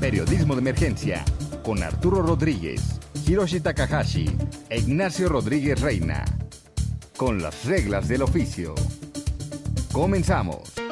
Periodismo de Emergencia con Arturo Rodríguez, Hiroshi Takahashi e Ignacio Rodríguez Reina. Con las reglas del oficio. Comenzamos.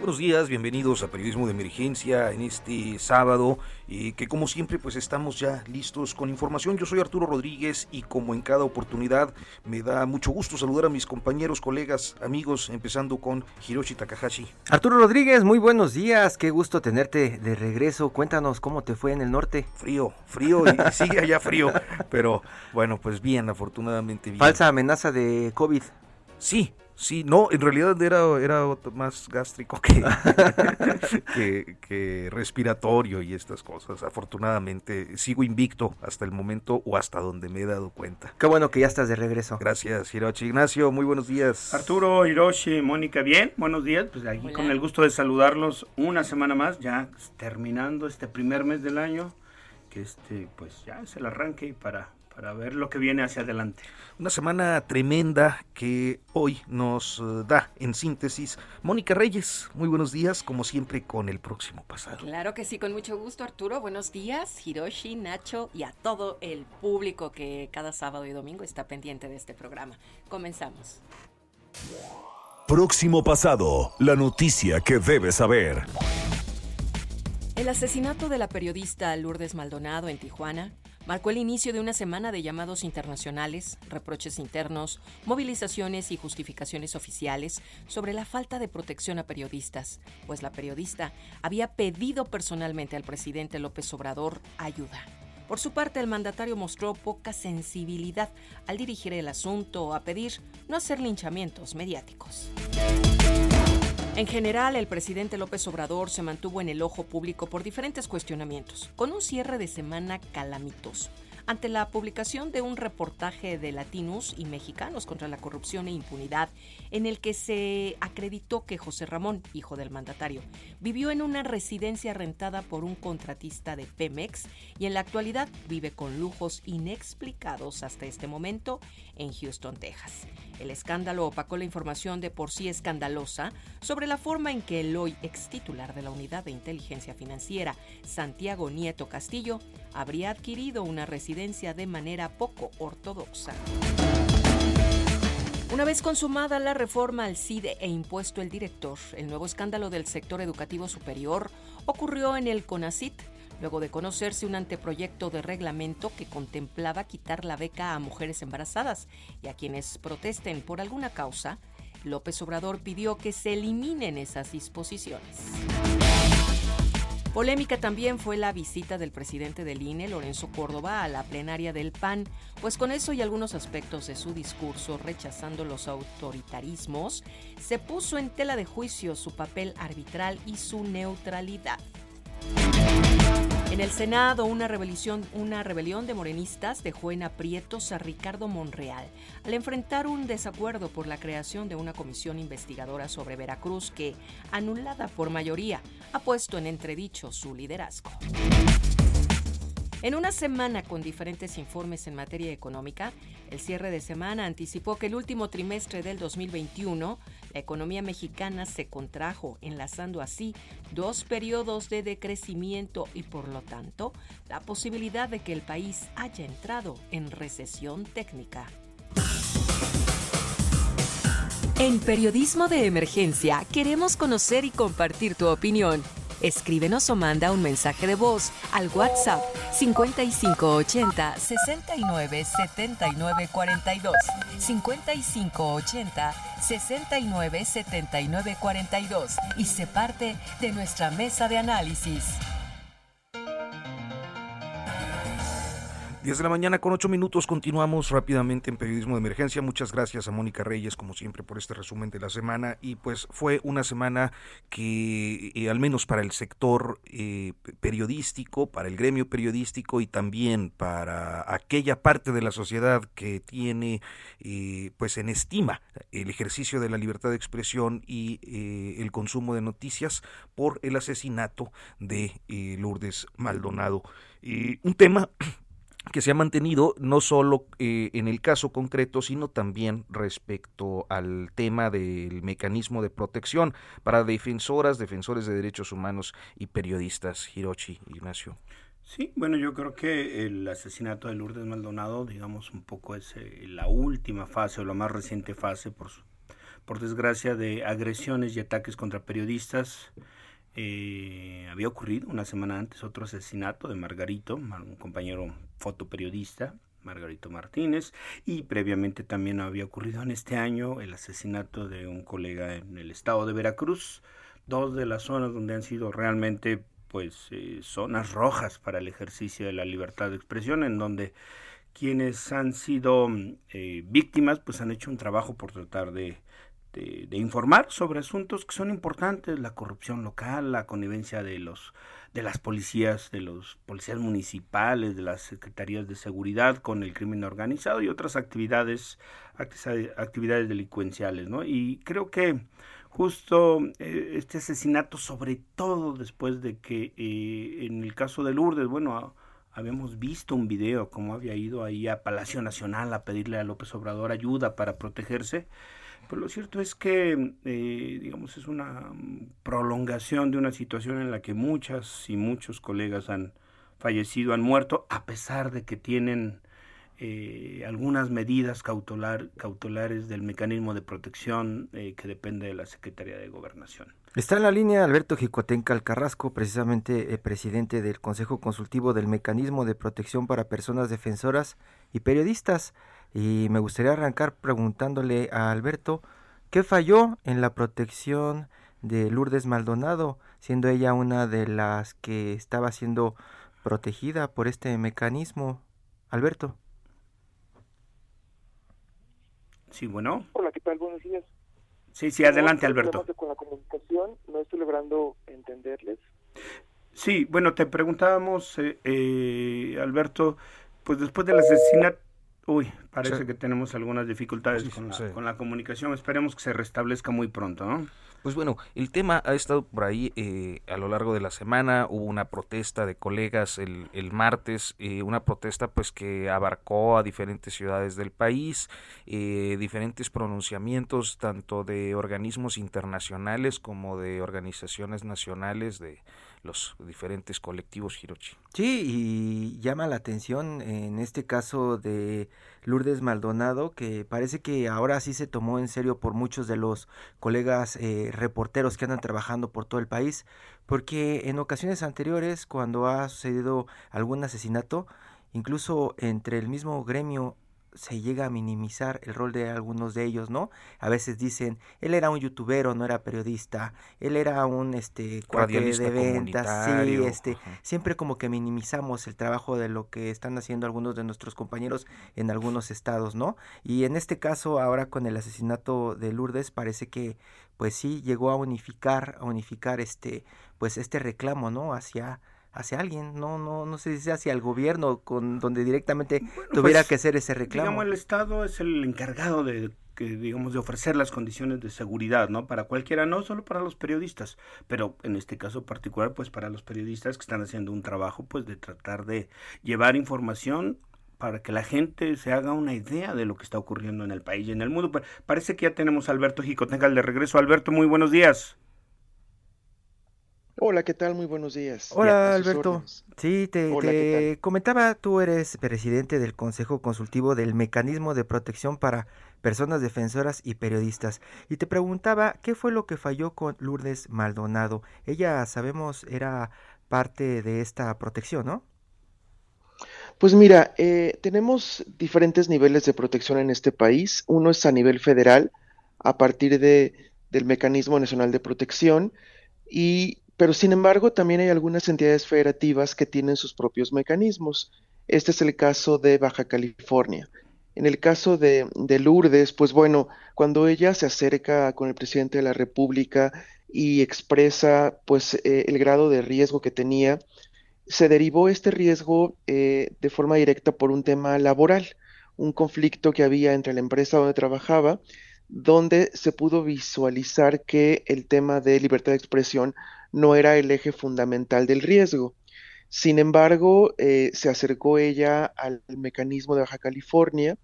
Buenos días, bienvenidos a Periodismo de Emergencia en este sábado, y que como siempre pues estamos ya listos con información. Yo soy Arturo Rodríguez y como en cada oportunidad me da mucho gusto saludar a mis compañeros, colegas, amigos, empezando con Hiroshi Takahashi. Arturo Rodríguez, muy buenos días, qué gusto tenerte de regreso. Cuéntanos cómo te fue en el norte. Frío, frío y sigue allá frío, pero bueno, pues bien, afortunadamente bien. Falsa amenaza de COVID. Sí, Sí, no, en realidad era, era más gástrico que, que, que, respiratorio y estas cosas. Afortunadamente sigo invicto hasta el momento o hasta donde me he dado cuenta. Qué bueno que ya estás de regreso. Gracias, Hiroshi. Ignacio, muy buenos días. Arturo, Hiroshi, Mónica, bien, buenos días. Pues aquí con el gusto de saludarlos una semana más, ya terminando este primer mes del año, que este, pues ya es el arranque para para ver lo que viene hacia adelante. Una semana tremenda que hoy nos eh, da en síntesis Mónica Reyes. Muy buenos días, como siempre, con el próximo pasado. Claro que sí, con mucho gusto, Arturo. Buenos días, Hiroshi, Nacho y a todo el público que cada sábado y domingo está pendiente de este programa. Comenzamos. Próximo pasado, la noticia que debes saber. El asesinato de la periodista Lourdes Maldonado en Tijuana marcó el inicio de una semana de llamados internacionales, reproches internos, movilizaciones y justificaciones oficiales sobre la falta de protección a periodistas, pues la periodista había pedido personalmente al presidente López Obrador ayuda. Por su parte, el mandatario mostró poca sensibilidad al dirigir el asunto a pedir no hacer linchamientos mediáticos. En general, el presidente López Obrador se mantuvo en el ojo público por diferentes cuestionamientos, con un cierre de semana calamitoso ante la publicación de un reportaje de latinos y mexicanos contra la corrupción e impunidad, en el que se acreditó que José Ramón, hijo del mandatario, vivió en una residencia rentada por un contratista de Pemex y en la actualidad vive con lujos inexplicados hasta este momento en Houston, Texas. El escándalo opacó la información de por sí escandalosa sobre la forma en que el hoy ex titular de la Unidad de Inteligencia Financiera, Santiago Nieto Castillo, habría adquirido una residencia de manera poco ortodoxa. Una vez consumada la reforma al CIDE e impuesto el director, el nuevo escándalo del sector educativo superior ocurrió en el CONACIT, luego de conocerse un anteproyecto de reglamento que contemplaba quitar la beca a mujeres embarazadas y a quienes protesten por alguna causa, López Obrador pidió que se eliminen esas disposiciones. Polémica también fue la visita del presidente del INE, Lorenzo Córdoba, a la plenaria del PAN, pues con eso y algunos aspectos de su discurso rechazando los autoritarismos, se puso en tela de juicio su papel arbitral y su neutralidad. En el Senado, una rebelión, una rebelión de morenistas dejó en aprietos a Ricardo Monreal al enfrentar un desacuerdo por la creación de una comisión investigadora sobre Veracruz que, anulada por mayoría, ha puesto en entredicho su liderazgo. En una semana con diferentes informes en materia económica, el cierre de semana anticipó que el último trimestre del 2021 la economía mexicana se contrajo, enlazando así dos periodos de decrecimiento y por lo tanto la posibilidad de que el país haya entrado en recesión técnica. En Periodismo de Emergencia queremos conocer y compartir tu opinión. Escríbenos o manda un mensaje de voz al WhatsApp 5580 69 79 42 5580 69 79 42 y se parte de nuestra mesa de análisis. 10 de la mañana con 8 minutos. Continuamos rápidamente en Periodismo de Emergencia. Muchas gracias a Mónica Reyes, como siempre, por este resumen de la semana. Y pues fue una semana que, eh, al menos para el sector eh, periodístico, para el gremio periodístico y también para aquella parte de la sociedad que tiene eh, pues en estima el ejercicio de la libertad de expresión y el consumo de noticias por el asesinato de Lourdes Maldonado. un tema que se ha mantenido no solo eh, en el caso concreto, sino también respecto al tema del mecanismo de protección para defensoras, defensores de derechos humanos y periodistas. Hirochi, Ignacio. Sí, bueno, yo creo que el asesinato de Lourdes Maldonado, digamos, un poco es eh, la última fase o la más reciente fase, por, por desgracia, de agresiones y ataques contra periodistas eh, había ocurrido una semana antes otro asesinato de Margarito, un compañero fotoperiodista, Margarito Martínez, y previamente también había ocurrido en este año el asesinato de un colega en el estado de Veracruz, dos de las zonas donde han sido realmente pues eh, zonas rojas para el ejercicio de la libertad de expresión, en donde quienes han sido eh, víctimas pues han hecho un trabajo por tratar de de, informar sobre asuntos que son importantes, la corrupción local, la connivencia de los de las policías, de los policías municipales, de las secretarías de seguridad con el crimen organizado y otras actividades actividades delincuenciales, ¿no? Y creo que justo eh, este asesinato, sobre todo después de que eh, en el caso de Lourdes, bueno, habíamos visto un video cómo había ido ahí a Palacio Nacional a pedirle a López Obrador ayuda para protegerse pero lo cierto es que, eh, digamos, es una prolongación de una situación en la que muchas y muchos colegas han fallecido, han muerto, a pesar de que tienen eh, algunas medidas cautelar, cautelares del mecanismo de protección eh, que depende de la Secretaría de Gobernación. Está en la línea Alberto Jicotenca Alcarrasco, precisamente presidente del Consejo Consultivo del Mecanismo de Protección para Personas Defensoras y Periodistas. Y me gustaría arrancar preguntándole a Alberto qué falló en la protección de Lourdes Maldonado, siendo ella una de las que estaba siendo protegida por este mecanismo. Alberto. Sí, bueno. Hola, ¿qué tal? Buenos días. Sí, sí, adelante, Alberto. Con la comunicación, no estoy logrando entenderles. Sí, bueno, te preguntábamos, eh, eh, Alberto, pues después del asesinato Uy, parece que tenemos algunas dificultades con, la, con, la, comunicación. Esperemos que se restablezca muy pronto, ¿no? Pues bueno, el tema ha estado por ahí eh, a lo largo de la semana. Hubo una protesta de colegas el, el martes, eh, una protesta pues que abarcó a diferentes ciudades del país, eh, diferentes pronunciamientos tanto de organismos internacionales como de organizaciones nacionales de los diferentes colectivos Hirochi. Sí, y llama la atención en este caso de Lourdes Maldonado, que parece que ahora sí se tomó en serio por muchos de los colegas eh, reporteros que andan trabajando por todo el país, porque en ocasiones anteriores, cuando ha sucedido algún asesinato, incluso entre el mismo gremio se llega a minimizar el rol de algunos de ellos, ¿no? A veces dicen, él era un youtuber no era periodista, él era un este cuate de ventas, sí, este, siempre como que minimizamos el trabajo de lo que están haciendo algunos de nuestros compañeros en algunos estados, ¿no? Y en este caso, ahora con el asesinato de Lourdes, parece que pues sí llegó a unificar, a unificar este, pues este reclamo, ¿no? hacia hacia alguien, no, no, no sé si sea hacia el gobierno, con donde directamente tuviera pues, que hacer ese reclamo. Digamos, el Estado es el encargado de que digamos de ofrecer las condiciones de seguridad, ¿no? Para cualquiera, no solo para los periodistas, pero en este caso particular, pues para los periodistas que están haciendo un trabajo, pues de tratar de llevar información para que la gente se haga una idea de lo que está ocurriendo en el país y en el mundo. Parece que ya tenemos a Alberto Jicotengal de regreso. Alberto, muy buenos días. Hola, ¿qué tal? Muy buenos días. Hola, Alberto. Sí, te, comentaba, tú eres presidente del Consejo Consultivo del Mecanismo de Protección para Personas Defensoras y Periodistas. Y te preguntaba, ¿qué fue lo que falló con Lourdes Maldonado? Ella, sabemos, era parte de esta protección, ¿no? Pues mira, eh, tenemos diferentes niveles de protección en este país. Uno es a nivel federal, a partir de, del Mecanismo Nacional de Protección, y pero sin embargo, también hay algunas entidades federativas que tienen sus propios mecanismos. Este es el caso de Baja California. En el caso de, Lourdes, pues bueno, cuando ella se acerca con el presidente de la República y expresa pues eh, el grado de riesgo que tenía, se derivó este riesgo eh, de forma directa por un tema laboral, un conflicto que había entre la empresa donde trabajaba, donde se pudo visualizar que el tema de libertad de expresión no era el eje fundamental del riesgo. Sin embargo, eh, se acercó ella al mecanismo de Baja California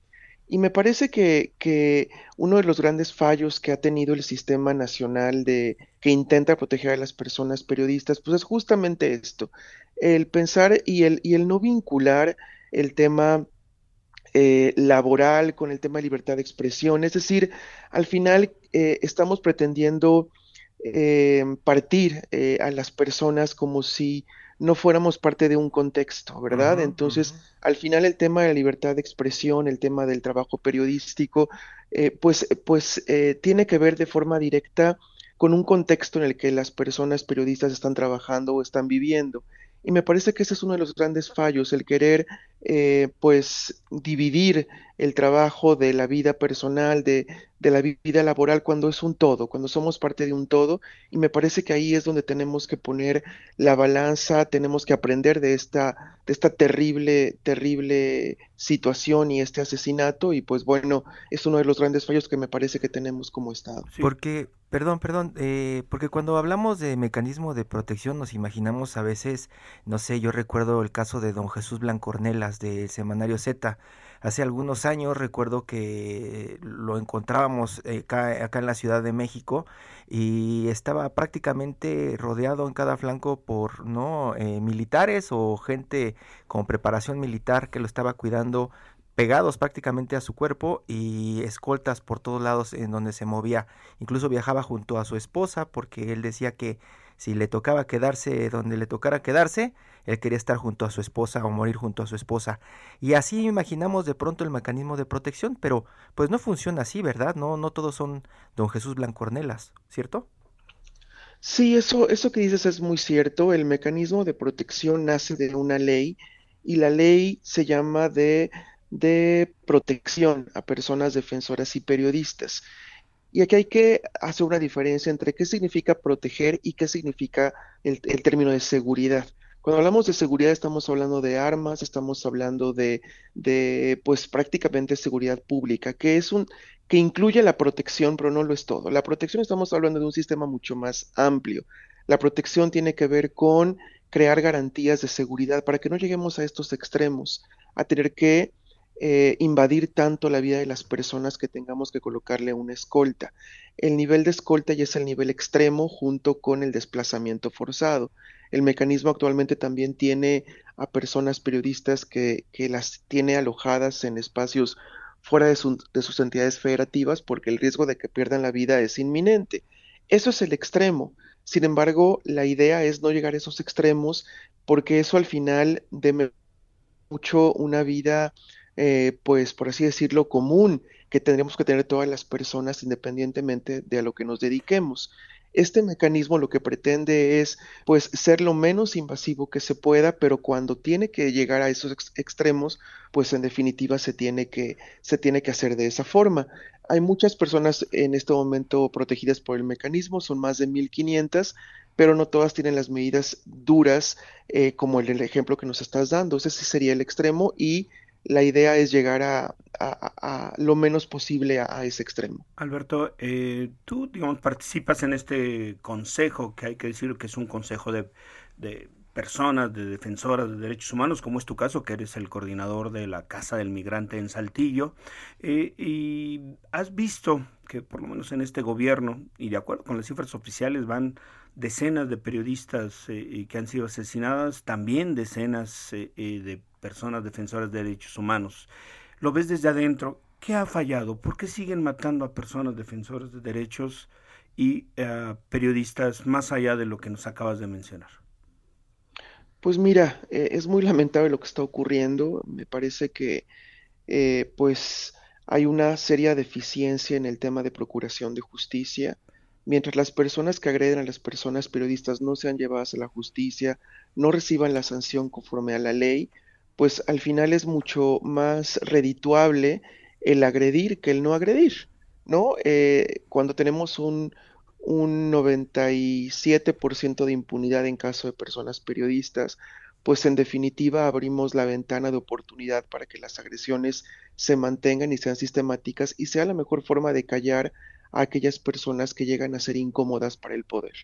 y me parece que, uno de los grandes fallos que ha tenido el sistema nacional de que intenta proteger a las personas periodistas, pues es justamente esto, el pensar y el, y el no vincular el tema eh, laboral con el tema de libertad de expresión. Es decir, al final eh, estamos pretendiendo partir a las personas como si no fuéramos parte de un contexto, ¿verdad? Entonces, al final el tema de la libertad de expresión, el tema del trabajo periodístico, eh, pues, pues eh, tiene que ver de forma directa con un contexto en el que las personas periodistas están trabajando o están viviendo. Y me parece que ese es uno de los grandes fallos, el querer eh, pues dividir el trabajo de la vida personal, de, de, la vida laboral, cuando es un todo, cuando somos parte de un todo. Y me parece que ahí es donde tenemos que poner la balanza, tenemos que aprender de esta, de esta terrible, terrible situación y este asesinato. Y pues bueno, es uno de los grandes fallos que me parece que tenemos como Estado. Porque, perdón, perdón, eh, porque cuando hablamos de mecanismo de protección nos imaginamos a veces, no sé, yo recuerdo el caso de don Jesús Blancornelas, del semanario Z. Hace algunos años recuerdo que lo encontrábamos eh, acá, en la Ciudad de México y estaba prácticamente rodeado en cada flanco por no eh, militares o gente con preparación militar que lo estaba cuidando pegados prácticamente a su cuerpo y escoltas por todos lados en donde se movía. Incluso viajaba junto a su esposa porque él decía que si le tocaba quedarse donde le tocara quedarse, él quería estar junto a su esposa o morir junto a su esposa. Y así imaginamos de pronto el mecanismo de protección, pero pues no funciona así, ¿verdad? No, no todos son don Jesús Blancornelas, ¿cierto? Sí, eso, eso que dices es muy cierto. El mecanismo de protección nace de una ley y la ley se llama de, de protección a personas defensoras y periodistas. Y aquí hay que hacer una diferencia entre qué significa proteger y qué significa el, término de seguridad. Cuando hablamos de seguridad estamos hablando de armas, estamos hablando de, pues prácticamente seguridad pública, que es un que incluye la protección, pero no lo es todo. La protección estamos hablando de un sistema mucho más amplio. La protección tiene que ver con crear garantías de seguridad para que no lleguemos a estos extremos, a tener que eh, invadir tanto la vida de las personas que tengamos que colocarle una escolta. El nivel de escolta ya es el nivel extremo junto con el desplazamiento forzado. El mecanismo actualmente también tiene a personas periodistas que, las tiene alojadas en espacios fuera de, de sus entidades federativas porque el riesgo de que pierdan la vida es inminente. Eso es el extremo. Sin embargo, la idea es no llegar a esos extremos porque eso al final deme mucho una vida eh, pues por así decirlo, común que tendríamos que tener todas las personas independientemente de a lo que nos dediquemos. Este mecanismo lo que pretende es pues ser lo menos invasivo que se pueda, pero cuando tiene que llegar a esos extremos, pues en definitiva se tiene que se tiene que hacer de esa forma. Hay muchas personas en este momento protegidas por el mecanismo, son más de 1500, pero no todas tienen las medidas duras eh, como el, el ejemplo que nos estás dando. Ese sería el extremo y la idea es llegar a, lo menos posible a, ese extremo. Alberto, eh, tú, digamos, participas en este consejo, que hay que decir que es un consejo de, personas, de defensoras de derechos humanos, como es tu caso, que eres el coordinador de la Casa del Migrante en Saltillo, eh, y has visto que por lo menos en este gobierno, y de acuerdo con las cifras oficiales, van decenas de periodistas eh, que han sido asesinadas, también decenas de personas defensoras de derechos humanos. Lo ves desde adentro. ¿Qué ha fallado? ¿Por qué siguen matando a personas defensoras de derechos y eh, periodistas más allá de lo que nos acabas de mencionar? Pues mira, eh, es muy lamentable lo que está ocurriendo. Me parece que eh, pues hay una seria deficiencia en el tema de procuración de justicia. Mientras las personas que agreden a las personas periodistas no sean llevadas a la justicia, no reciban la sanción conforme a la ley, pues al final es mucho más redituable el agredir que el no agredir, ¿no? Eh, cuando tenemos un, un 97% de impunidad en caso de personas periodistas, pues en definitiva abrimos la ventana de oportunidad para que las agresiones se mantengan y sean sistemáticas y sea la mejor forma de callar a aquellas personas que llegan a ser incómodas para el poder.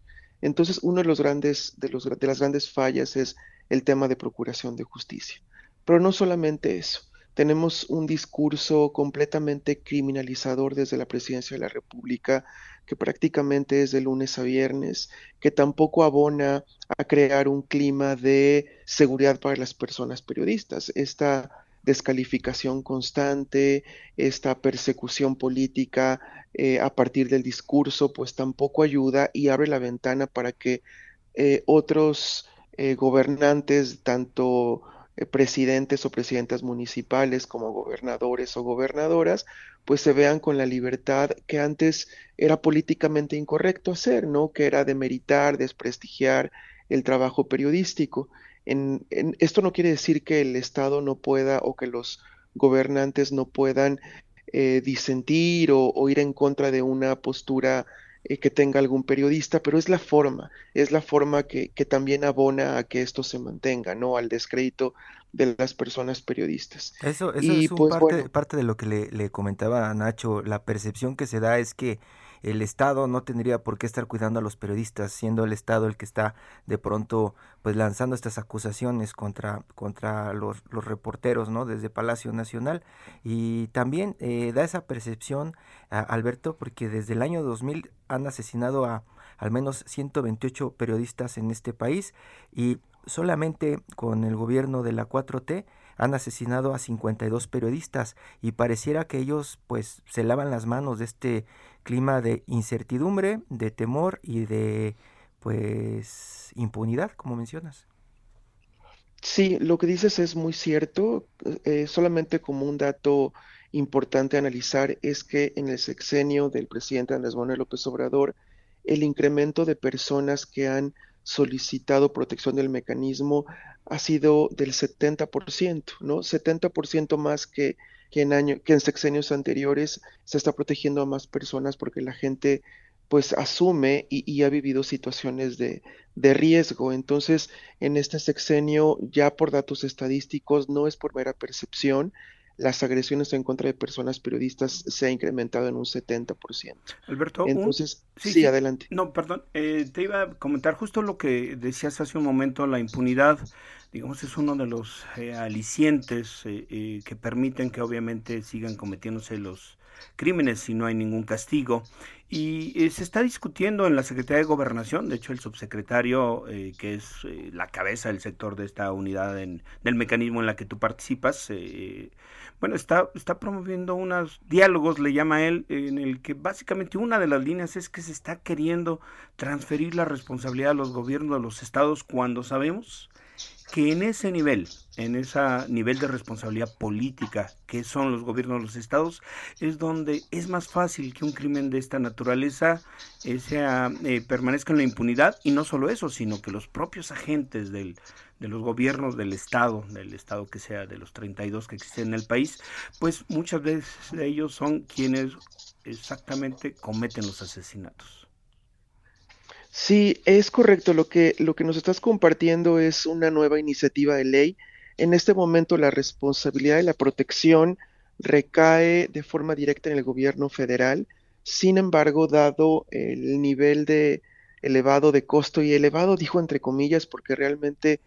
Entonces, uno de los grandes de, los, de las grandes fallas es el tema de procuración de justicia. Pero no solamente eso, tenemos un discurso completamente criminalizador desde la presidencia de la República, que prácticamente es de lunes a viernes, que tampoco abona a crear un clima de seguridad para las personas periodistas. Esta descalificación constante, esta persecución política eh, a partir del discurso, pues tampoco ayuda y abre la ventana para que eh, otros eh, gobernantes, tanto eh, presidentes o presidentas municipales como gobernadores o gobernadoras, pues se vean con la libertad que antes era políticamente incorrecto hacer, ¿no? Que era demeritar, desprestigiar el trabajo periodístico. En, esto no quiere decir que el Estado no pueda o que los gobernantes no puedan eh, disentir o, o, ir en contra de una postura eh, que tenga algún periodista, pero es la forma, es la forma que, que, también abona a que esto se mantenga, ¿no? Al descrédito de las personas periodistas. Eso, eso es pues, parte, parte, de lo que le, le comentaba a Nacho, la percepción que se da es que el Estado no tendría por qué estar cuidando a los periodistas, siendo el Estado el que está de pronto pues lanzando estas acusaciones contra, contra los, los reporteros, ¿no? Desde Palacio Nacional. Y también eh, da esa percepción, a Alberto, porque desde el año 2000 han asesinado a al menos 128 periodistas en este país y solamente con el gobierno de la 4T han asesinado a 52 periodistas y pareciera que ellos pues se lavan las manos de este clima de incertidumbre, de temor y de pues impunidad, como mencionas. Sí, lo que dices es muy cierto. Eh, solamente como un dato importante a analizar es que en el sexenio del presidente Andrés Manuel López Obrador, el incremento de personas que han solicitado protección del mecanismo ha sido del 70%, ¿no? 70% más que, que, en año, que en sexenios anteriores se está protegiendo a más personas porque la gente pues asume y, ha vivido situaciones de, de, riesgo. Entonces, en este sexenio, ya por datos estadísticos, no es por mera percepción, las agresiones en contra de personas periodistas se ha incrementado en un 70%. Alberto, entonces, sí, adelante. No, perdón, eh, te iba a comentar justo lo que decías hace un momento, la impunidad, digamos, es uno de los eh, alicientes eh, que permiten que obviamente sigan cometiéndose los crímenes si no hay ningún castigo. Y se está discutiendo en la Secretaría de Gobernación, de hecho el subsecretario, que es la cabeza del sector de esta unidad en, del mecanismo en la que tú participas, bueno, está, está promoviendo unos diálogos, le llama él, en el que básicamente una de las líneas es que se está queriendo transferir la responsabilidad a los gobiernos de los estados cuando sabemos que en ese nivel, en ese nivel de responsabilidad política que son los gobiernos de los estados, es donde es más fácil que un crimen de esta naturaleza eh, sea, eh, permanezca en la impunidad y no solo eso, sino que los propios agentes del, de los gobiernos del estado, del estado que sea de los 32 que existen en el país, pues muchas veces ellos son quienes exactamente cometen los asesinatos. Sí, es correcto. Lo que, lo que nos estás compartiendo es una nueva iniciativa de ley. En este momento la responsabilidad de la protección recae de forma directa en el gobierno federal. Sin embargo, dado el nivel de elevado de costo y elevado, dijo entre comillas, porque realmente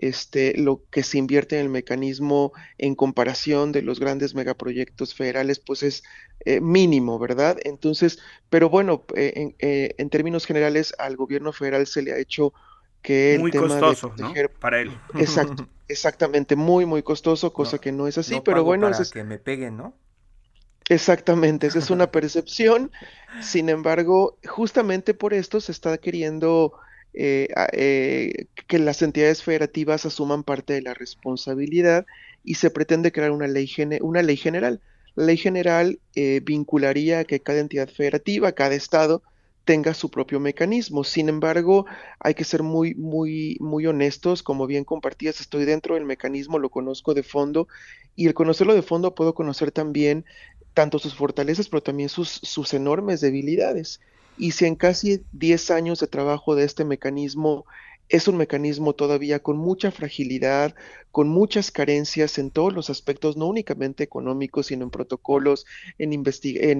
este, lo que se invierte en el mecanismo en comparación de los grandes megaproyectos federales, pues es eh, mínimo, ¿verdad? Entonces, pero bueno, eh, eh, en, términos generales al gobierno federal se le ha hecho que muy costoso, ¿no? Para él. Exacto, exactamente, muy, muy costoso, cosa que no es así, pero bueno. es que me peguen, ¿no? Exactamente, esa es una percepción. Sin embargo, justamente por esto se está queriendo eh, eh, que las entidades federativas asuman parte de la responsabilidad y se pretende crear una ley, una ley general. La ley general eh, vincularía a que cada entidad federativa, cada estado, tenga su propio mecanismo. Sin embargo, hay que ser muy, muy, muy honestos. Como bien compartías, estoy dentro del mecanismo, lo conozco de fondo y el conocerlo de fondo puedo conocer también tanto sus fortalezas, pero también sus, sus enormes debilidades. Y si en casi 10 años de trabajo de este mecanismo es un mecanismo todavía con mucha fragilidad, con muchas carencias en todos los aspectos, no únicamente económicos, sino en protocolos, en,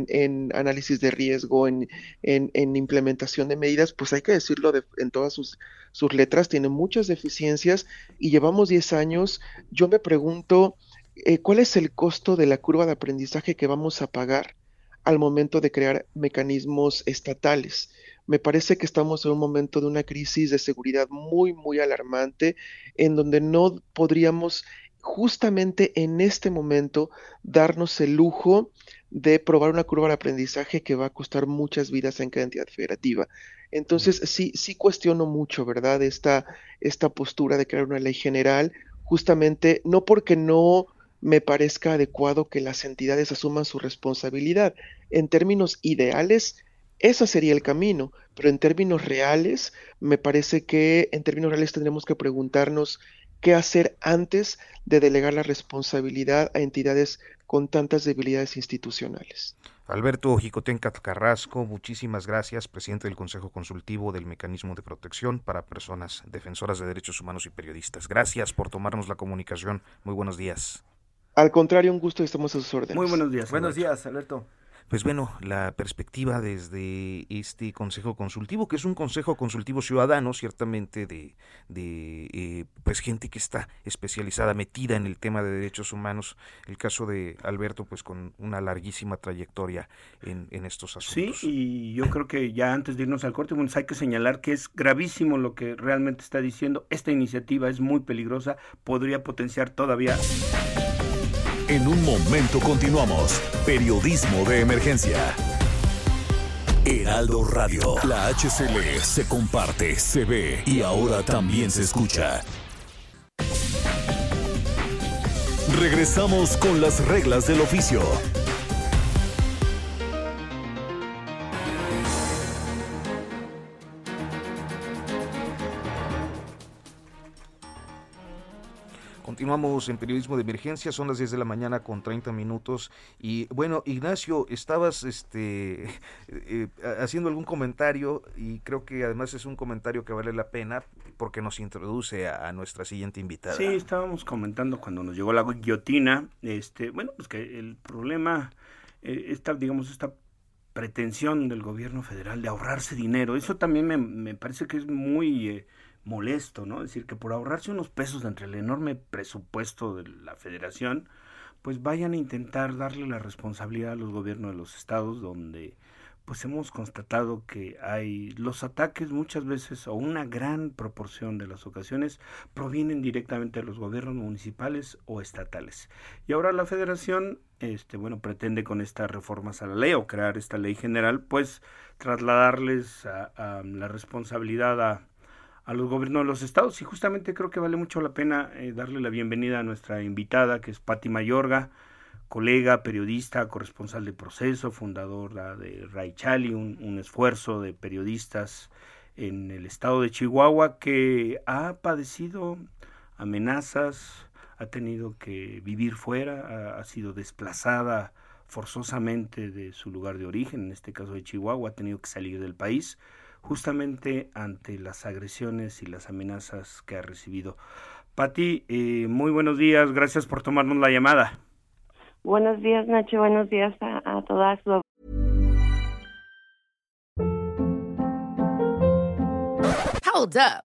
en, análisis de riesgo, en, implementación de medidas, pues hay que decirlo en todas sus, sus letras, tiene muchas deficiencias y llevamos 10 años. Yo me pregunto, eh, ¿cuál es el costo de la curva de aprendizaje que vamos a pagar al momento de crear mecanismos estatales? me parece que estamos en un momento de una crisis de seguridad muy, muy alarmante, en donde no podríamos justamente en este momento darnos el lujo de probar una curva de aprendizaje que va a costar muchas vidas en cada entidad federativa. Entonces, sí, sí cuestiono mucho, ¿verdad? Esta, esta postura de crear una ley general, justamente no porque no me parezca adecuado que las entidades asuman su responsabilidad. En términos ideales, ese sería el camino, pero en términos reales, me parece que en términos reales tendremos que preguntarnos qué hacer antes de delegar la responsabilidad a entidades con tantas debilidades institucionales. Alberto Jicotenca Carrasco, muchísimas gracias, presidente del Consejo Consultivo del Mecanismo de Protección para Personas Defensoras de Derechos Humanos y Periodistas. Gracias por tomarnos la comunicación. Muy buenos días. Al contrario, un gusto, estamos a sus órdenes. Muy buenos días. Buenos días, Alberto pues bueno, la perspectiva desde este Consejo Consultivo, que es un Consejo Consultivo Ciudadano, ciertamente de, de eh, pues gente que está especializada, metida en el tema de derechos humanos. El caso de Alberto, pues con una larguísima trayectoria en, en estos asuntos. Sí, y yo creo que ya antes de irnos al corte, bueno, hay que señalar que es gravísimo lo que realmente está diciendo. Esta iniciativa es muy peligrosa, podría potenciar todavía en un momento continuamos. Periodismo de emergencia. Heraldo Radio. La HCL se comparte, se ve y ahora también se escucha. Regresamos con las reglas del oficio. Continuamos en periodismo de emergencia, son las 10 de la mañana con 30 minutos. Y bueno, Ignacio, estabas este, eh, haciendo algún comentario y creo que además es un comentario que vale la pena porque nos introduce a, nuestra siguiente invitada. Sí, estábamos comentando cuando nos llegó la guillotina, este, bueno, pues que el problema, eh, esta, digamos, esta pretensión del gobierno federal de ahorrarse dinero, eso también me, me parece que es muy... Eh, molesto, ¿no? Es decir, que por ahorrarse unos pesos entre el enorme presupuesto de la federación, pues vayan a intentar darle la responsabilidad a los gobiernos de los estados donde pues hemos constatado que hay los ataques muchas veces o una gran proporción de las ocasiones provienen directamente de los gobiernos municipales o estatales. Y ahora la federación este bueno pretende con estas reformas a la ley o crear esta ley general pues trasladarles a la responsabilidad a a los gobiernos de los estados y justamente creo que vale mucho la pena eh, darle la bienvenida a nuestra invitada que es Patti Mayorga, colega, periodista, corresponsal de proceso, fundadora de Ray Chali, un, esfuerzo de periodistas en el estado de Chihuahua que ha padecido amenazas, ha tenido que vivir fuera, ha sido desplazada forzosamente de su lugar de origen, en este caso de Chihuahua, ha tenido que salir del país justamente ante las agresiones y las amenazas que ha recibido. Pati, eh, muy buenos días, gracias por tomarnos la llamada. Buenos días, Nacho, buenos días a, a todas. Hold up.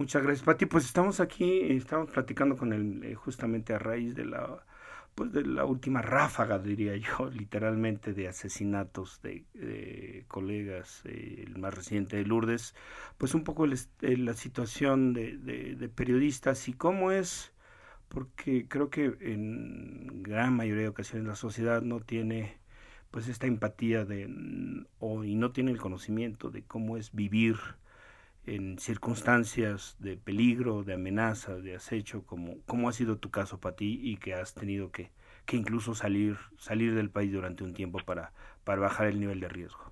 Muchas gracias, Pati. Pues estamos aquí, estamos platicando con él eh, justamente a raíz de la pues de la última ráfaga, diría yo, literalmente, de asesinatos de, colegas, eh, el más reciente de Lourdes, pues un poco la situación de, de, periodistas y cómo es, porque creo que en gran mayoría de ocasiones la sociedad no tiene pues esta empatía de o, y no tiene el conocimiento de cómo es vivir en circunstancias de peligro, de amenaza, de acecho, como, como ha sido tu caso para ti y que has tenido que, que incluso salir, salir del país durante un tiempo para, para bajar el nivel de riesgo.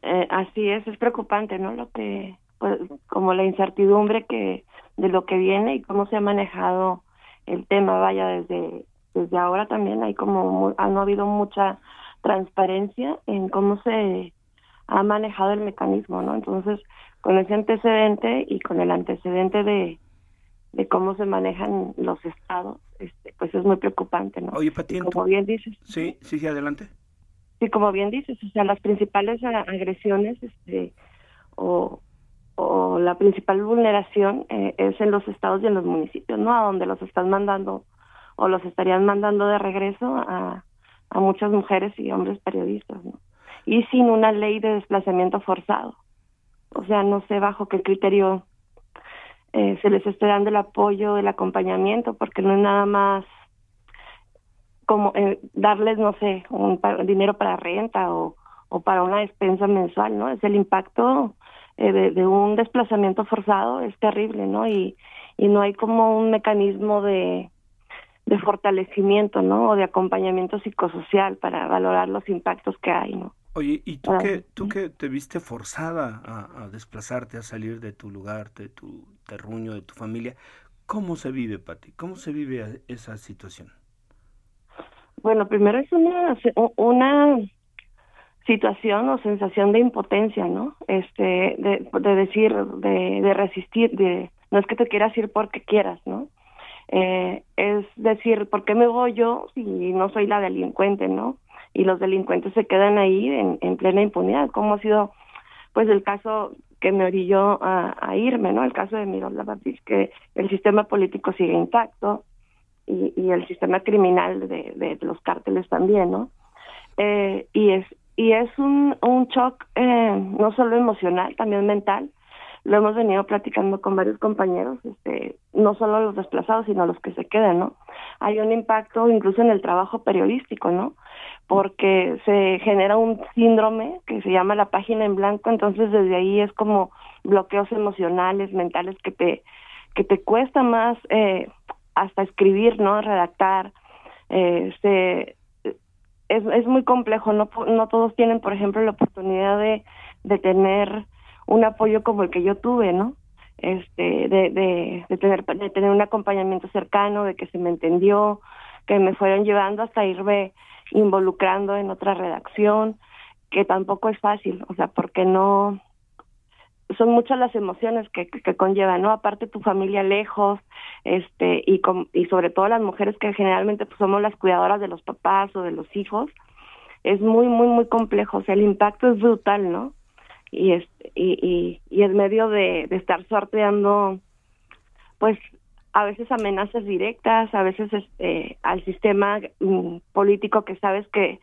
Eh, así es, es preocupante, ¿no? Lo que, pues, como la incertidumbre que de lo que viene y cómo se ha manejado el tema, vaya, desde, desde ahora también hay como, ha, no ha habido mucha transparencia en cómo se ha manejado el mecanismo, ¿no? Entonces, con ese antecedente y con el antecedente de, de cómo se manejan los estados, este, pues es muy preocupante, ¿no? Oye, Pati, como bien dices. Sí, sí, sí, adelante. Sí, como bien dices, o sea, las principales agresiones, este, o, o la principal vulneración eh, es en los estados y en los municipios, ¿no? A donde los están mandando o los estarían mandando de regreso a, a muchas mujeres y hombres periodistas, ¿no? Y sin una ley de desplazamiento forzado. O sea, no sé bajo qué criterio eh, se les esté dando el apoyo, el acompañamiento, porque no es nada más como eh, darles, no sé, un dinero para renta o, para una despensa mensual, ¿no? Es el impacto eh, de, un desplazamiento forzado, es terrible, ¿no? Y, no hay como un mecanismo de fortalecimiento, ¿no? O de acompañamiento psicosocial para valorar los impactos que hay, ¿no? Oye, ¿y tú que, tú que te viste forzada a, desplazarte, a salir de tu lugar, de tu terruño, de tu familia, ¿cómo se vive, Pati? ¿Cómo se vive esa situación? Bueno, primero es una, una situación o sensación de impotencia, ¿no? Este, de, de decir, de, de resistir, de no es que te quieras ir porque quieras, ¿no? Eh, es decir, ¿por qué me voy yo si no soy la delincuente, ¿no? Y los delincuentes se quedan ahí en, plena impunidad, como ha sido pues el caso que me orilló a, irme, ¿no? El caso de Miroslav Batis, que el sistema político sigue intacto y, y el sistema criminal de, de, los cárteles también, ¿no? Eh, y es y es un, un shock eh, no solo emocional, también mental. Lo hemos venido platicando con varios compañeros, este, no solo los desplazados, sino los que se quedan, ¿no? Hay un impacto incluso en el trabajo periodístico, ¿no? Porque se genera un síndrome que se llama la página en blanco, entonces desde ahí es como bloqueos emocionales, mentales que te que te cuesta más eh, hasta escribir, ¿no? Redactar, eh, se, es, es muy complejo, no, no todos tienen, por ejemplo, la oportunidad de, de tener un apoyo como el que yo tuve, ¿no? Este, de, de, de tener, de tener un acompañamiento cercano, de que se me entendió, que me fueron llevando hasta irme involucrando en otra redacción, que tampoco es fácil, o sea, porque no son muchas las emociones que, que, conllevan, ¿no? Aparte tu familia lejos, este, y, y sobre todo las mujeres que generalmente pues, somos las cuidadoras de los papás o de los hijos, es muy, muy, muy complejo, o sea, el impacto es brutal, ¿no? Y, es, y, y, y en medio de, de estar sorteando, pues, a veces amenazas directas, a veces este, al sistema mm, político que sabes que,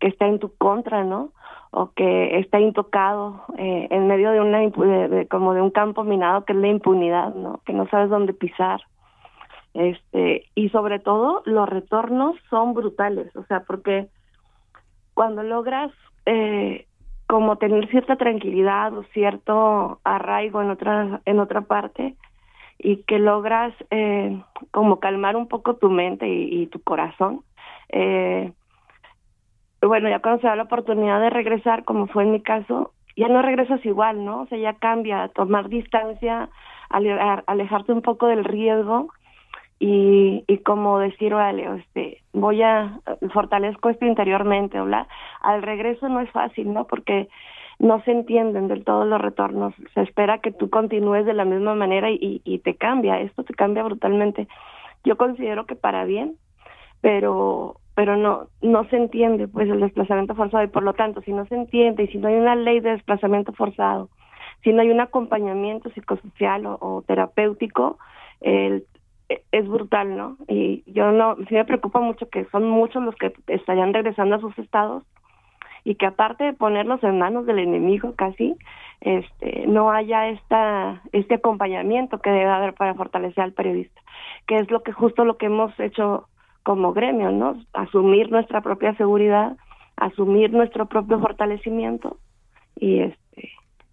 que está en tu contra, ¿no? O que está intocado eh, en medio de una de, como de un campo minado que es la impunidad, ¿no? Que no sabes dónde pisar. Este, y sobre todo los retornos son brutales, o sea, porque cuando logras eh, como tener cierta tranquilidad o cierto arraigo en otra en otra parte, y que logras eh, como calmar un poco tu mente y, tu corazón. Eh, bueno, ya cuando se da la oportunidad de regresar, como fue en mi caso, ya no regresas igual, ¿no? O sea, ya cambia, tomar distancia, alejarte un poco del riesgo y, y como decir, vale, este, voy a, fortalezco esto interiormente, ¿verdad? Al regreso no es fácil, ¿no? Porque no se entienden del todo los retornos. Se espera que tú continúes de la misma manera y, te cambia, esto te cambia brutalmente. Yo considero que para bien, pero pero no no se entiende pues el desplazamiento forzado y por lo tanto si no se entiende y si no hay una ley de desplazamiento forzado, si no hay un acompañamiento psicosocial o, terapéutico, el, es brutal, ¿no? Y yo no, sí me preocupa mucho que son muchos los que estarían regresando a sus estados y que aparte de ponerlos en manos del enemigo casi, este, no haya esta, este acompañamiento que debe haber para fortalecer al periodista, que es lo que justo lo que hemos hecho como gremio, ¿no? Asumir nuestra propia seguridad, asumir nuestro propio fortalecimiento y este,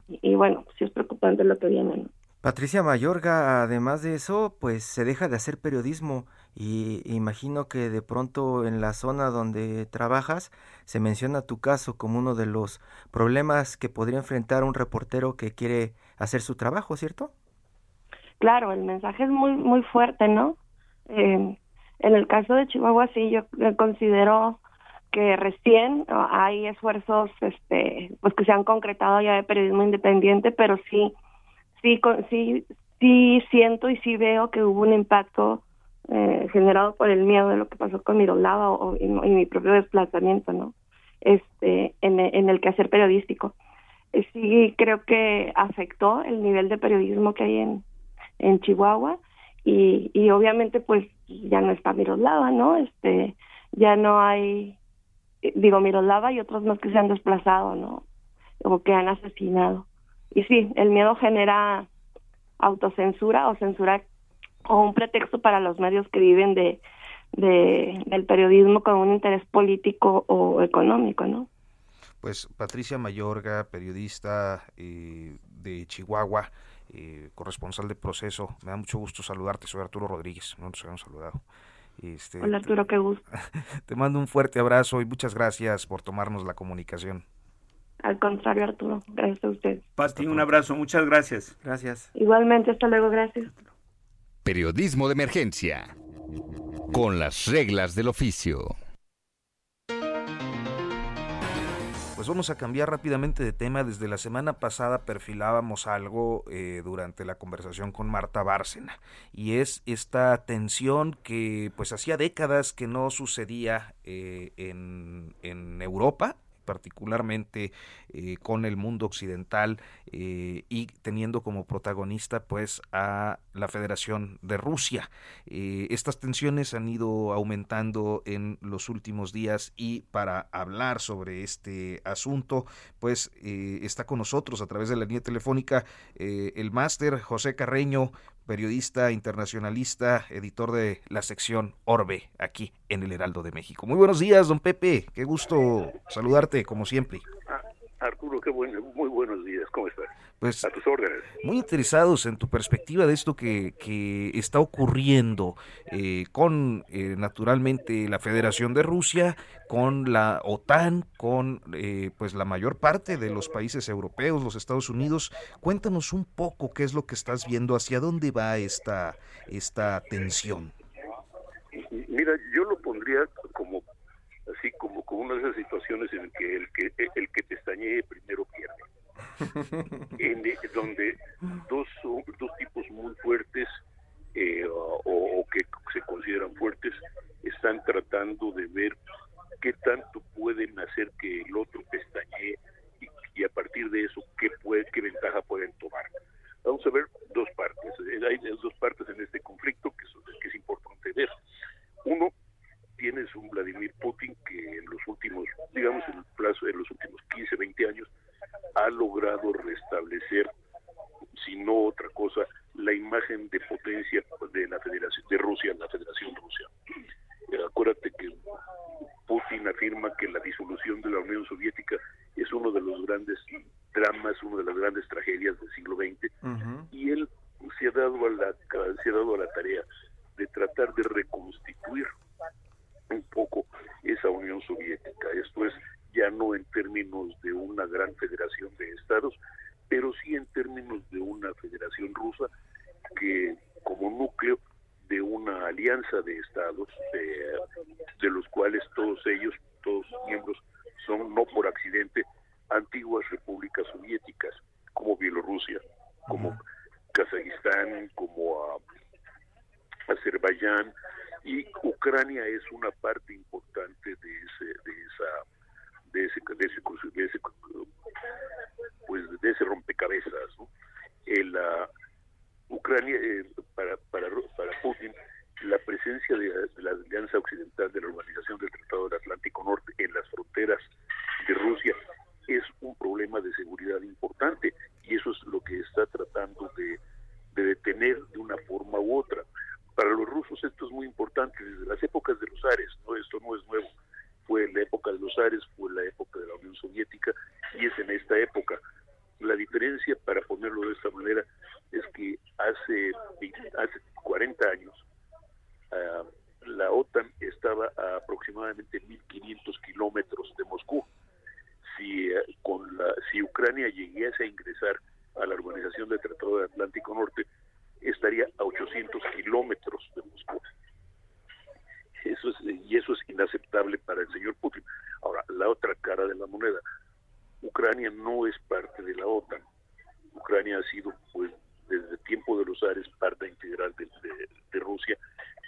y bueno, sí es preocupante lo que viene, ¿no? Patricia Mayorga, además de eso, pues se deja de hacer periodismo y imagino que de pronto en la zona donde trabajas se menciona tu caso como uno de los problemas que podría enfrentar un reportero que quiere hacer su trabajo, ¿cierto? Claro, el mensaje es muy muy fuerte, ¿no? Eh, en el caso de Chihuahua sí, yo considero que recién hay esfuerzos, este, pues que se han concretado ya de periodismo independiente, pero sí sí, sí, sí siento y sí veo que hubo un impacto eh, generado por el miedo de lo que pasó con Miroslava o, y, mi propio desplazamiento, ¿no? Este, en, el quehacer periodístico. Eh, sí creo que afectó el nivel de periodismo que hay en, en Chihuahua y, y obviamente pues ya no está Miroslava, ¿no? Este, ya no hay, eh, digo Miroslava y otros más que se han desplazado, ¿no? O que han asesinado. Y sí, el miedo genera autocensura o censura o un pretexto para los medios que viven de, de del periodismo con un interés político o económico, ¿no? Pues Patricia Mayorga, periodista eh, de Chihuahua, eh, corresponsal de proceso, me da mucho gusto saludarte, soy Arturo Rodríguez, no nos habíamos saludado. Este, Hola Arturo, qué gusto. Te mando un fuerte abrazo y muchas gracias por tomarnos la comunicación. Al contrario, Arturo, gracias a usted. Pati, un abrazo, muchas gracias. Gracias. Igualmente, hasta luego, gracias. Periodismo de emergencia. Con las reglas del oficio. Pues vamos a cambiar rápidamente de tema. Desde la semana pasada perfilábamos algo eh, durante la conversación con Marta Bárcena y es esta tensión que pues hacía décadas que no sucedía eh, en, en Europa particularmente eh, con el mundo occidental eh, y teniendo como protagonista pues a la Federación de Rusia. Eh, estas tensiones han ido aumentando en los últimos días y para hablar sobre este asunto pues está con nosotros a través de la línea telefónica el máster José Carreño, periodista internacionalista, editor de la sección Orbe, aquí en el Heraldo de México. Muy buenos días, don Pepe, qué gusto saludarte, como siempre. Ah, Arturo, qué bueno, muy buenos días, ¿cómo estás? Pues, a tus órdenes. Muy interesados en tu perspectiva de esto que, que está ocurriendo eh, con, eh, naturalmente, la Federación de Rusia, con la OTAN, con eh, pues la mayor parte de los países europeos, los Estados Unidos. Cuéntanos un poco qué es lo que estás viendo, hacia dónde va esta, esta tensión. Mira, yo lo pondría como así como con una de esas situaciones en que el que el que pestañee primero pierde en, donde dos, dos tipos muy fuertes eh, o, que se consideran fuertes están tratando de ver qué tanto pueden hacer que el otro pestañee y, a partir de eso qué, puede, qué ventaja pueden tomar. Vamos a ver dos partes. Hay dos partes en este conflicto que, es importante ver. Uno, tienes un Vladimir Putin que en los últimos, digamos, en el plazo de los últimos 15, 20 años, ha logrado restablecer, si no otra cosa, la imagen de potencia de la Federación de Rusia, la Federación Rusia. Acuérdate que Putin afirma que la disolución de la Unión Soviética es uno de los grandes dramas, una de las grandes tragedias del siglo XX, y él se ha dado a la se ha dado a la tarea de tratar de reconstituir un poco esa Unión Soviética. Esto es ya no en términos de una gran federación de estados, pero sí en términos de una federación rusa que como núcleo de una alianza de estados, de, los cuales todos ellos, todos miembros, son no por accidente antiguas repúblicas soviéticas, como Bielorrusia, como Kazajistán, como uh, Azerbaiyán, y Ucrania es una parte importante de, ese, de esa de ese, de ese, de ese pues de ese rompecabezas ¿no? Eh, Ucrania eh, para, para para Putin la presencia de, de, la alianza occidental de la organización del Tratado del Atlántico Norte en las fronteras de Rusia es un problema de seguridad importante y eso es lo que está tratando de, de detener de una forma u otra. Para los rusos esto es muy importante desde las épocas de los Ares, no esto no es nuevo la época de la Unión Soviética y es en esta época. La diferencia, para ponerlo de esta manera, es que hace, hace 40 años ah, la OTAN estaba a aproximadamente 1.500 kilómetros de Moscú. Si, eh, con la, si Ucrania llegase a ingresar a la Organización del Tratado del Atlántico Norte, estaría a 800 kilómetros de Moscú. Eso es, y eso es inaceptable para el señor Putin. Ahora, la otra cara de la moneda. Ucrania no es parte de la OTAN. Ucrania ha sido, pues, desde el tiempo de los Ares, parte integral de, de, Rusia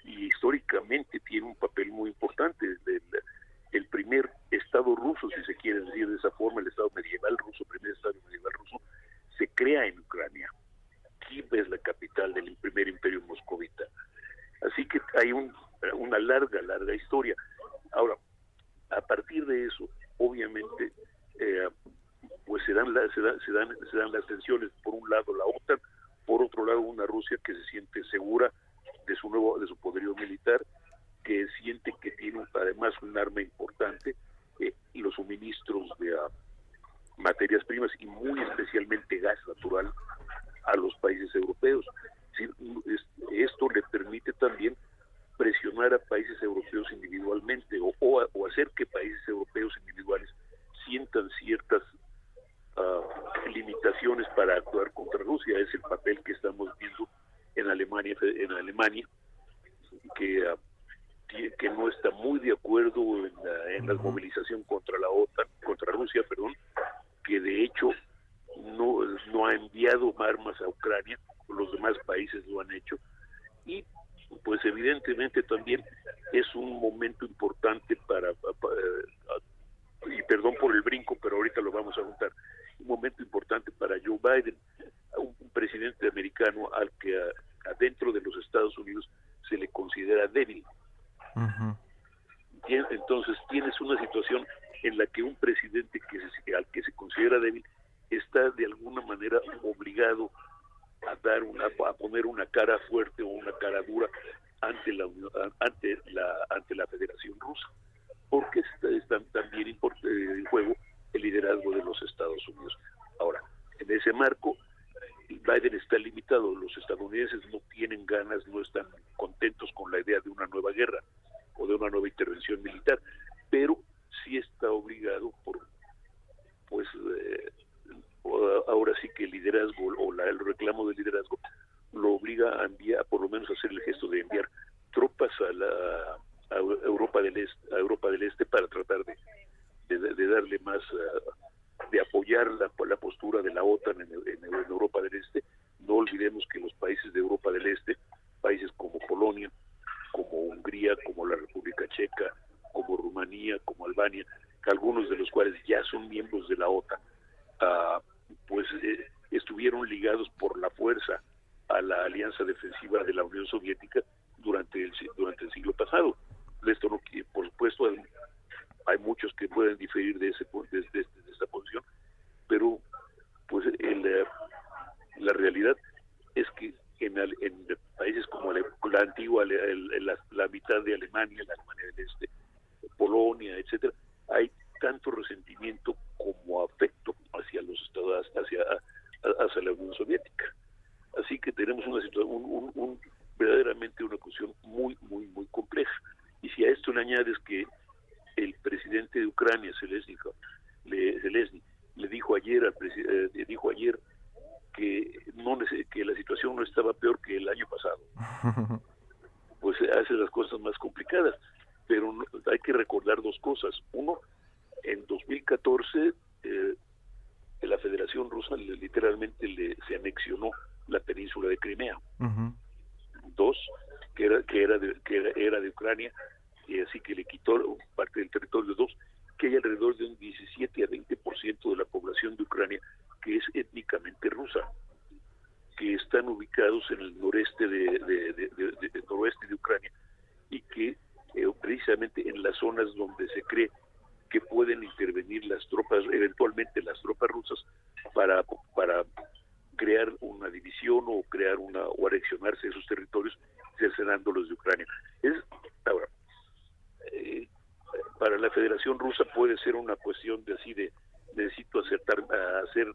y históricamente tiene un papel muy importante. El, el, primer Estado ruso, si se quiere decir de esa forma, el Estado medieval ruso, primer Estado medieval ruso, se crea en Ucrania. Kiev es la capital del primer imperio moscovita. Así que hay un, una larga, larga historia. Ahora, a partir de eso, obviamente, eh, pues se dan, se, dan, se, dan, se dan las tensiones. Por un lado, la OTAN, por otro lado, una Rusia que se siente segura de su nuevo, de su poderío militar, que siente que tiene además un arma importante, eh, los suministros de uh, materias primas y muy especialmente gas natural a los países europeos. Esto le permite también presionar a países europeos individualmente o, o, hacer que países europeos individuales sientan ciertas ah, limitaciones para actuar contra Rusia. Es el papel que estamos viendo en Alemania, en Alemania que, ah, que no está muy de acuerdo en la, en la movilización contra la OTAN, contra Rusia, perdón, que de hecho no, no ha enviado armas a Ucrania, los demás países lo han hecho, y pues evidentemente también es un momento importante para, y perdón por el brinco, pero ahorita lo vamos a juntar, un momento importante para Joe Biden, un, presidente americano al que adentro de los Estados Unidos se le considera débil. Entonces tienes una situación en la que un presidente que al que se considera débil está de alguna manera obligado a dar una a poner una cara fuerte o una cara dura ante la ante la ante la Federación Rusa porque está, también eh, en juego el liderazgo de los Estados Unidos ahora en ese marco Biden está limitado los estadounidenses no tienen ganas no están contentos con la idea de una nueva guerra o de una nueva intervención militar pero sí está obligado por pues eh, ahora sí que el liderazgo o el reclamo del liderazgo lo obliga a enviar, por lo menos a hacer el gesto de enviar tropas a la Europa del Este, a Europa del Este para tratar de, de, darle más, ah, de apoyar la, la, postura de la OTAN en, Europa del Este. No olvidemos que los países de Europa del Este, países como Polonia, como Hungría, como la República Checa, como Rumanía, como Albania, algunos de los cuales ya son miembros de la OTAN, uh, pues eh, estuvieron ligados por la fuerza a la alianza defensiva de la Unión Soviética durante el durante el siglo pasado. Esto por supuesto, hay, muchos que pueden diferir de ese de, esta posición, pero pues el, la realidad es que en, en países como la, antigua, la, la, mitad de Alemania, la Alemania del Este, Polonia, etcétera, hay tanto resentimiento como afecto hacia los estados, hacia, hacia la Unión Soviética. Así que tenemos una situación, un, verdaderamente una cuestión muy, muy, muy compleja. Y si a esto le añades que el presidente de Ucrania, Zelensky, le, Zelensky, le dijo ayer al eh, dijo ayer que no que la situación no estaba peor que el año pasado. Pues hace las cosas más complicadas, pero hay que recordar dos cosas. Uno, en 2014 eh, la Federación Rusa literalmente le, se anexionó la península de Crimea. Dos, que era que era de, que era, de Ucrania y así que le quitó parte del territorio. Dos, que hay alrededor de un 17 a 20% de la población de Ucrania que es étnicamente rusa, que están ubicados en el noreste de, de noroeste de Ucrania y que eh, precisamente en las zonas donde se cree que pueden intervenir las tropas, eventualmente las tropas rusas, para, para crear una división o crear una o anexionarse esos territorios, cercenándolos de Ucrania. Es, ahora, eh, para la Federación Rusa puede ser una cuestión de así de necesito acertar, hacer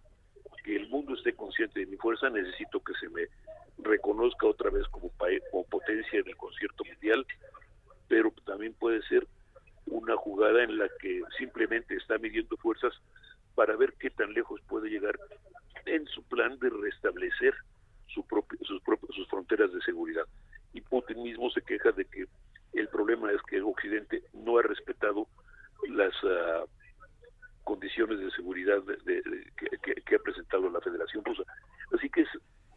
que el mundo esté consciente de mi fuerza, necesito que se me reconozca otra vez como, como potencia en el concierto mundial, pero también puede ser una jugada en la que simplemente está midiendo fuerzas para ver qué tan lejos puede llegar en su plan de restablecer su propio, sus, propios, sus fronteras de seguridad. Y Putin mismo se queja de que el problema es que Occidente no ha respetado las uh, condiciones de seguridad de, de, de, que, que, ha presentado la Federación Rusa. Así que es,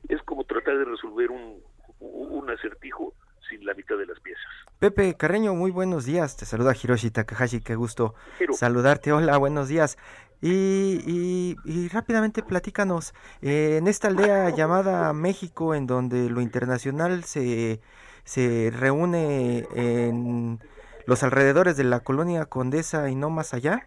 es como tratar de resolver un, un acertijo sin la mitad de las piezas. Pepe Carreño, muy buenos días. Te saluda Hiroshi Takahashi, qué gusto saludarte. Hola, buenos días. Y, y, y rápidamente platícanos, eh, en esta aldea llamada México, en donde lo internacional se, se reúne en los alrededores de la colonia Condesa y no más allá,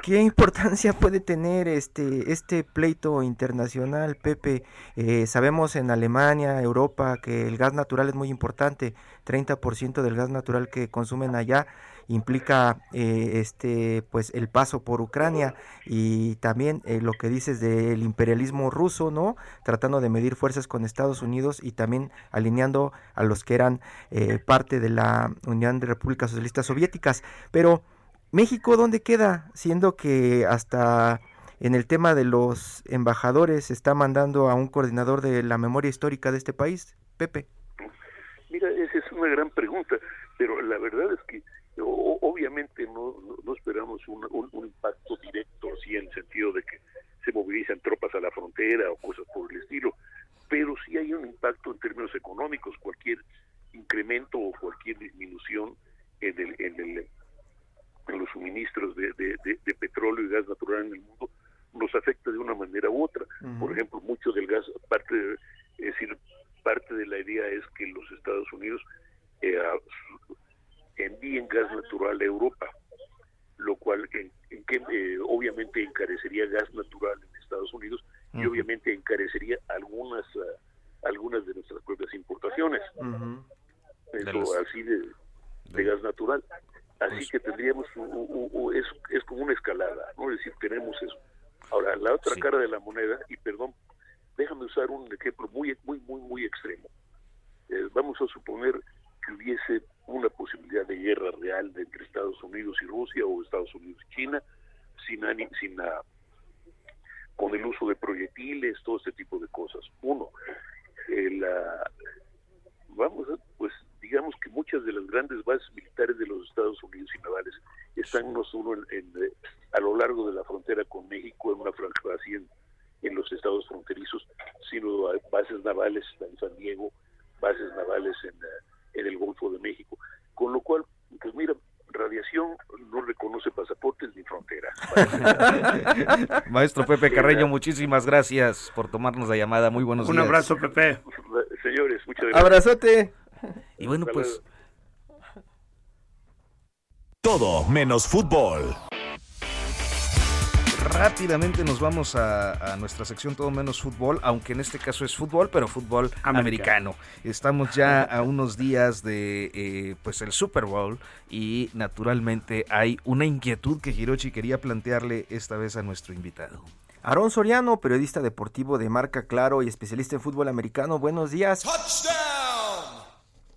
¿Qué importancia puede tener este, este pleito internacional, Pepe? Eh, sabemos en Alemania, Europa, que el gas natural es muy importante. 30% del gas natural que consumen allá implica eh, este pues el paso por Ucrania y también eh, lo que dices del imperialismo ruso no tratando de medir fuerzas con Estados Unidos y también alineando a los que eran parte de la Unión de Repúblicas Socialistas Soviéticas pero México, ¿dónde queda? Siendo que hasta en el tema de los embajadores está mandando a un coordinador de la memoria histórica de este país, Pepe. Mira, esa es una gran pregunta, pero la verdad es que obviamente no, esperamos un, un, impacto directo, así en el sentido de que se movilizan tropas a la frontera o cosas por el estilo, pero sí hay un impacto en términos económicos, cualquier incremento o cualquier disminución en el, en el en los suministros de, de, de, de, petróleo y gas natural en el mundo nos afecta de una manera u otra. Uh -huh. Por ejemplo, mucho del gas, parte de, es decir, parte de la idea es que los Estados Unidos eh, envíen gas natural a Europa, lo cual en, en que eh, obviamente encarecería gas natural en Estados Unidos uh -huh. y obviamente encarecería algunas uh, algunas de nuestras propias importaciones. Uh -huh. Eso los... así de, de gas natural. Así pues, que tendríamos, un, un, un, es, es como una escalada, ¿no? Es decir, tenemos eso. Ahora, la otra sí. cara de la moneda, y perdón, déjame usar un ejemplo muy, muy, muy, muy extremo. Eh, vamos a suponer que hubiese una posibilidad de guerra real de entre Estados Unidos y Rusia o Estados Unidos y China, sin, sin uh, con el uso de proyectiles, todo este tipo de cosas. Uno, el, uh, vamos a, pues digamos que muchas de las grandes bases militares de los Estados Unidos y navales están no solo en, en, a lo largo de la frontera con México, en una franja así en, en los estados fronterizos, sino bases navales en San Diego, bases navales en, en el Golfo de México. Con lo cual, pues mira, radiación no reconoce pasaportes ni fronteras. Maestro Pepe Carreño, muchísimas gracias por tomarnos la llamada. Muy buenos Un días. Un abrazo, Pepe. Señores, muchas gracias. Abrazote. Y bueno, pues... Todo menos fútbol. Rápidamente nos vamos a, a, nuestra sección Todo menos fútbol, aunque en este caso es fútbol, pero fútbol americano. americano. Estamos ya a unos días de eh, pues el Super Bowl y naturalmente hay una inquietud que Hiroshi quería plantearle esta vez a nuestro invitado. Aarón Soriano, periodista deportivo de marca Claro y especialista en fútbol americano. Buenos días.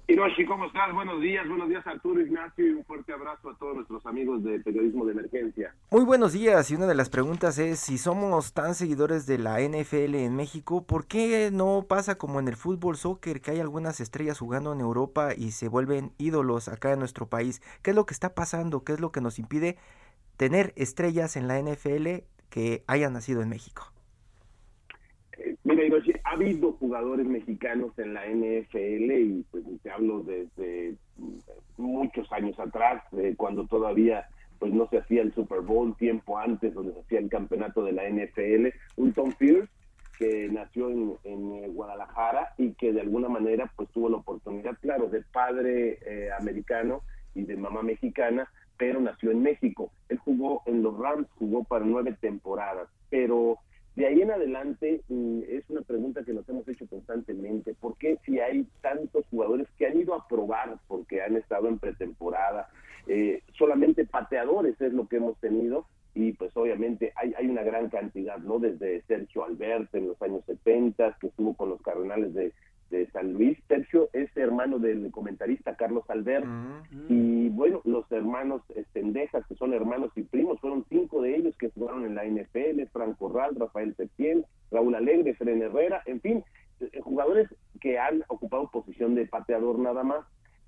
Hiroshi, ¿cómo estás? Buenos días, buenos días Arturo Ignacio y un fuerte abrazo a todos nuestros amigos de Periodismo de Emergencia. Muy buenos días y una de las preguntas es si somos tan seguidores de la NFL en México, ¿por qué no pasa como en el fútbol soccer que hay algunas estrellas jugando en Europa y se vuelven ídolos acá en nuestro país? ¿Qué es lo que está pasando? ¿Qué es lo que nos impide tener estrellas en la NFL que hayan nacido en México? Mira, Hiroshi, ha habido jugadores mexicanos en la NFL y pues te hablo desde muchos años atrás, eh, cuando todavía pues no se hacía el Super Bowl, tiempo antes donde se hacía el campeonato de la NFL, un Tom Pierce que nació en, en Guadalajara y que de alguna manera pues tuvo la oportunidad, claro, de padre eh, americano y de mamá mexicana, pero nació en México. Él jugó en los Rams, jugó para nueve temporadas, pero de ahí en adelante es una pregunta que nos hemos hecho constantemente. ¿Por qué si hay tantos jugadores que han ido a probar porque han estado en pretemporada, eh, solamente pateadores es lo que hemos tenido y pues obviamente hay, hay una gran cantidad, ¿no? Desde Sergio Albert en los años 70, que estuvo con los Cardenales de, de San Luis. Sergio es hermano del comentarista Carlos Albert. Y bueno, los hermanos Estendejas, que son hermanos y primos, fueron cinco de ellos que jugaron en la NFL, Franco Corral, Rafael Septién, Raúl Alegre, Fren Herrera, en fin, eh, jugadores que han ocupado posición de pateador nada más,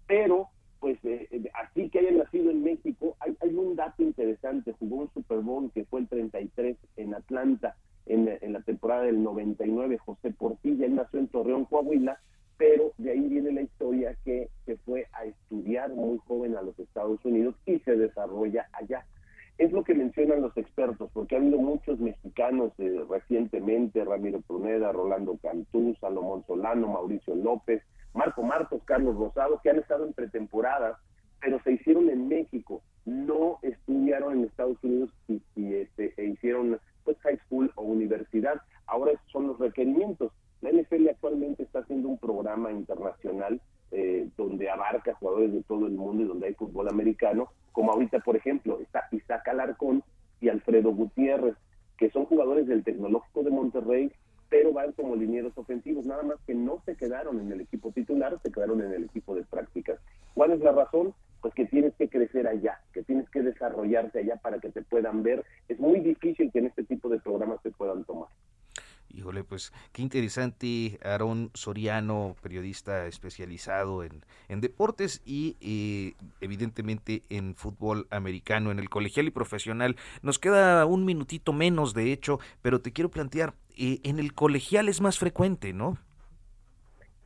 pero pues eh, eh, así que haya nacido en México, hay, hay, un dato interesante, jugó un Super Bowl que fue el 33 en Atlanta, en, en, la temporada del 99, José Portilla, él nació en Torreón, Coahuila, pero de ahí viene la historia que se fue a estudiar muy joven a los Estados Unidos y se desarrolla allá. Es lo que mencionan los expertos, porque ha habido muchos mexicanos eh, recientemente, Ramiro Pruneda, Rolando Cantú, Salomón Solano, Mauricio López, Marco Marcos, Carlos Rosado, que han estado en pretemporada, pero se hicieron en México, no estudiaron en Estados Unidos y, y este, e hicieron pues high school o universidad. Ahora son los requerimientos. La NFL actualmente está haciendo un programa internacional eh, donde abarca jugadores de todo el mundo y donde hay fútbol americano, como ahorita, por ejemplo, está Isaac Alarcón y Alfredo Gutiérrez, que son jugadores del Tecnológico de Monterrey, pero van como linieros ofensivos, nada más que no se quedaron en el equipo titular, se quedaron en el equipo de prácticas. ¿Cuál es la razón? Pues que tienes que crecer allá, que tienes que desarrollarte allá para que te puedan ver. Es muy difícil que en este tipo de programas se puedan tomar. Híjole, pues qué interesante, Aarón Soriano, periodista especializado en, en deportes y eh, evidentemente en fútbol americano, en el colegial y profesional. Nos queda un minutito menos, de hecho, pero te quiero plantear, eh, en el colegial es más frecuente, ¿no?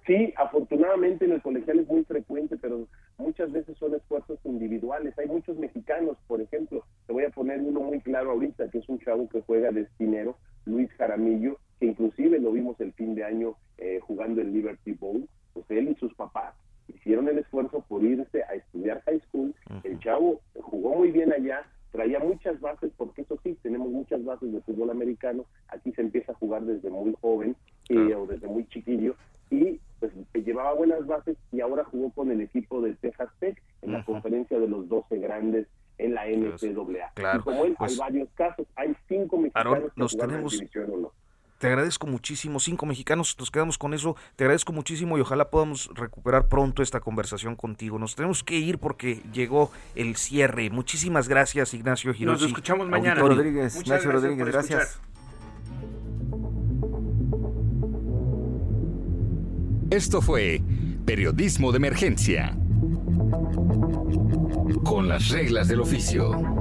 Sí, afortunadamente en el colegial es muy frecuente, pero muchas veces son esfuerzos individuales. Hay muchos mexicanos, por ejemplo, te voy a poner uno muy claro ahorita, que es un chavo que juega de esquinero, Luis Jaramillo, que inclusive lo vimos el fin de año eh, jugando el Liberty Bowl, pues él y sus papás hicieron el esfuerzo por irse a estudiar high school. El chavo jugó muy bien allá, traía muchas bases, porque eso sí, tenemos muchas bases de fútbol americano. Aquí se empieza a jugar desde muy joven eh, o desde muy chiquillo y pues llevaba buenas bases y ahora jugó con el equipo de Texas Tech en la conferencia de los 12 grandes en la NCAA. Claro, y como él, pues, hay varios casos, hay cinco mexicanos Aaron, que nos jugaron en tenemos- División uno. Te agradezco muchísimo, cinco mexicanos, nos quedamos con eso, te agradezco muchísimo y ojalá podamos recuperar pronto esta conversación contigo. Nos tenemos que ir porque llegó el cierre. Muchísimas gracias, Ignacio Girosi. escuchamos mañana. Auditorio. Rodríguez, Muchas gracias Rodríguez, gracias. Esto fue Periodismo de Emergencia. Con las reglas del oficio.